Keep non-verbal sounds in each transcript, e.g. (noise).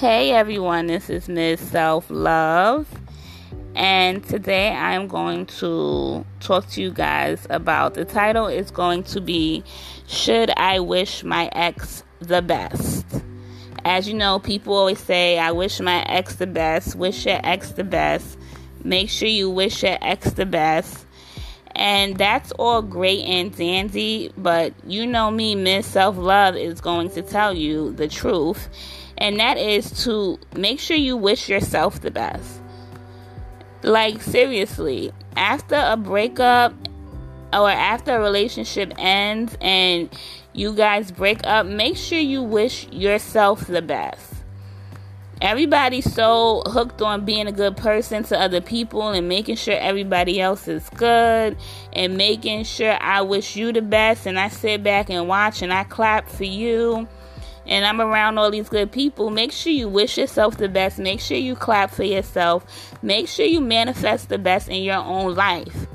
Hey everyone, this is Miss Self Love, and today I'm going to talk to you guys about the title is going to be Should I Wish My Ex the Best? As you know, people always say, I wish my ex the best, wish your ex the best, make sure you wish your ex the best. And that's all great and dandy, but you know me, Miss Self Love is going to tell you the truth and that is to make sure you wish yourself the best. Like, seriously, after a breakup or after a relationship ends and you guys break up, make sure you wish yourself the best. Everybody's so hooked on being a good person to other people and making sure everybody else is good and making sure I wish you the best and I sit back and watch and I clap for you and I'm around all these good people, make sure you wish yourself the best. Make sure you clap for yourself. Make sure you manifest the best in your own life.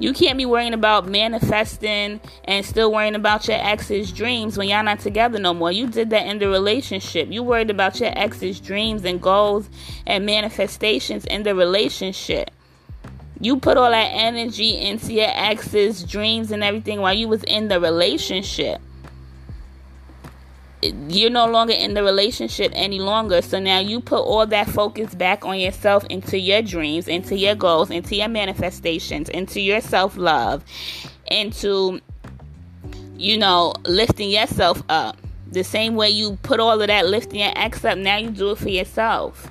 You can't be worrying about manifesting and still worrying about your ex's dreams when y'all not together no more. You did that in the relationship. You worried about your ex's dreams and goals and manifestations in the relationship. You put all that energy into your ex's dreams and everything while you was in the relationship you're no longer in the relationship any longer. So now you put all that focus back on yourself into your dreams, into your goals, into your manifestations, into your self love, into, you know, lifting yourself up. The same way you put all of that lifting your ex up, now you do it for yourself.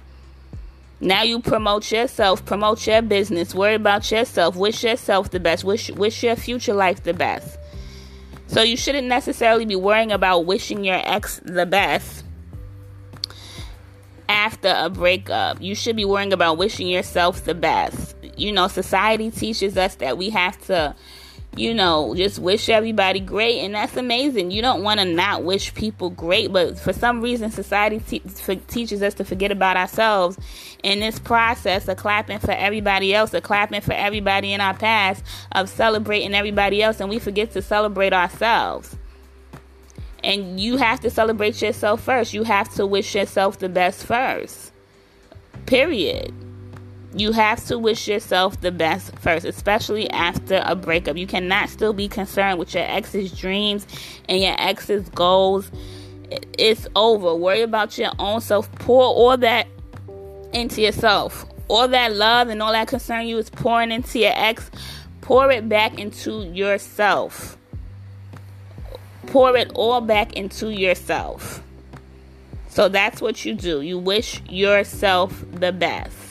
Now you promote yourself, promote your business, worry about yourself, wish yourself the best, wish wish your future life the best. So you shouldn't necessarily be worrying about wishing your ex the best after a breakup. You should be worrying about wishing yourself the best. You know, society teaches us that we have to you know, just wish everybody great, and that's amazing. You don't want to not wish people great, but for some reason, society te- teaches us to forget about ourselves in this process of clapping for everybody else, of clapping for everybody in our past, of celebrating everybody else, and we forget to celebrate ourselves. And you have to celebrate yourself first. You have to wish yourself the best first. Period you have to wish yourself the best first, especially after a breakup. You cannot still be concerned with your ex's dreams and your ex's goals. It's over. Worry about your own self. Pour all that into yourself. All that love and all that concern you is pouring into your ex. Pour it back into yourself. Pour it all back into yourself. So that's what you do. You wish yourself the best.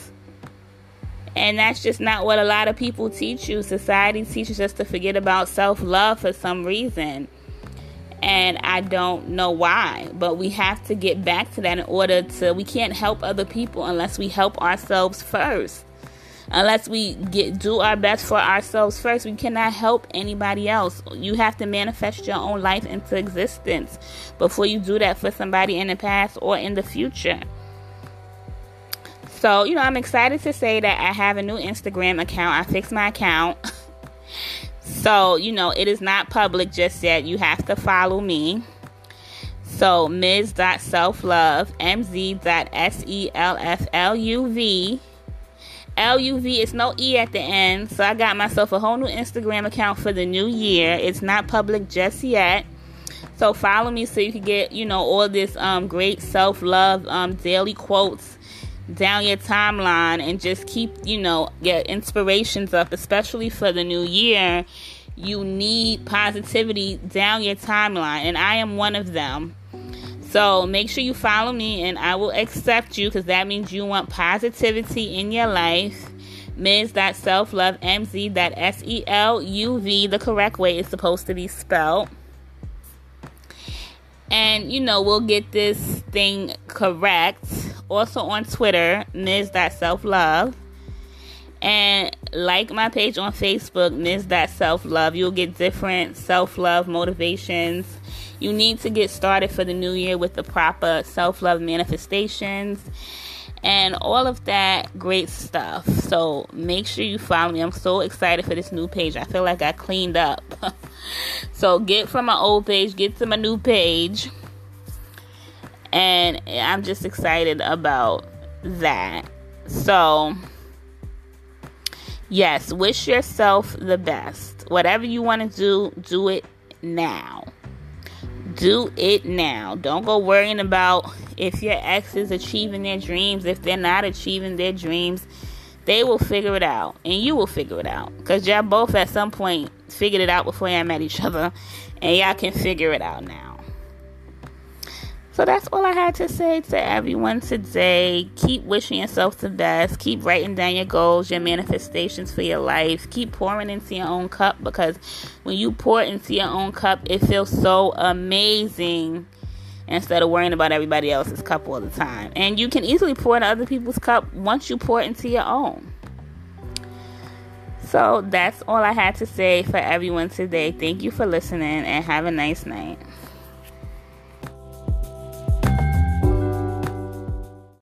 And that's just not what a lot of people teach you. Society teaches us to forget about self love for some reason. And I don't know why, but we have to get back to that in order to. We can't help other people unless we help ourselves first. Unless we get do our best for ourselves first, we cannot help anybody else. You have to manifest your own life into existence before you do that for somebody in the past or in the future. So, you know, I'm excited to say that I have a new Instagram account. I fixed my account. (laughs) so, you know, it is not public just yet. You have to follow me. So, ms.selflove, mz.selfluv. LUV, it's no E at the end. So, I got myself a whole new Instagram account for the new year. It's not public just yet. So, follow me so you can get, you know, all this um, great self love um, daily quotes down your timeline and just keep, you know, get inspirations up, especially for the new year. You need positivity down your timeline, and I am one of them. So make sure you follow me, and I will accept you because that means you want positivity in your life. Ms.selflove, M-Z.S-E-L-U-V, the correct way is supposed to be spelled. And, you know, we'll get this thing correct also on Twitter, Ms. That Self Love. And like my page on Facebook, Ms. That Self Love. You'll get different self love motivations. You need to get started for the new year with the proper self love manifestations and all of that great stuff. So make sure you follow me. I'm so excited for this new page. I feel like I cleaned up. (laughs) so get from my old page, get to my new page And I'm just excited about that. So, yes, wish yourself the best. Whatever you want to do, do it now. Do it now. Don't go worrying about if your ex is achieving their dreams. If they're not achieving their dreams, they will figure it out. And you will figure it out. Because y'all both at some point figured it out before y'all met each other. And y'all can figure it out now. So that's all I had to say to everyone today. Keep wishing yourself the best. Keep writing down your goals, your manifestations for your life. Keep pouring into your own cup because when you pour into your own cup, it feels so amazing instead of worrying about everybody else's cup all the time. And you can easily pour into other people's cup once you pour into your own. So that's all I had to say for everyone today. Thank you for listening and have a nice night.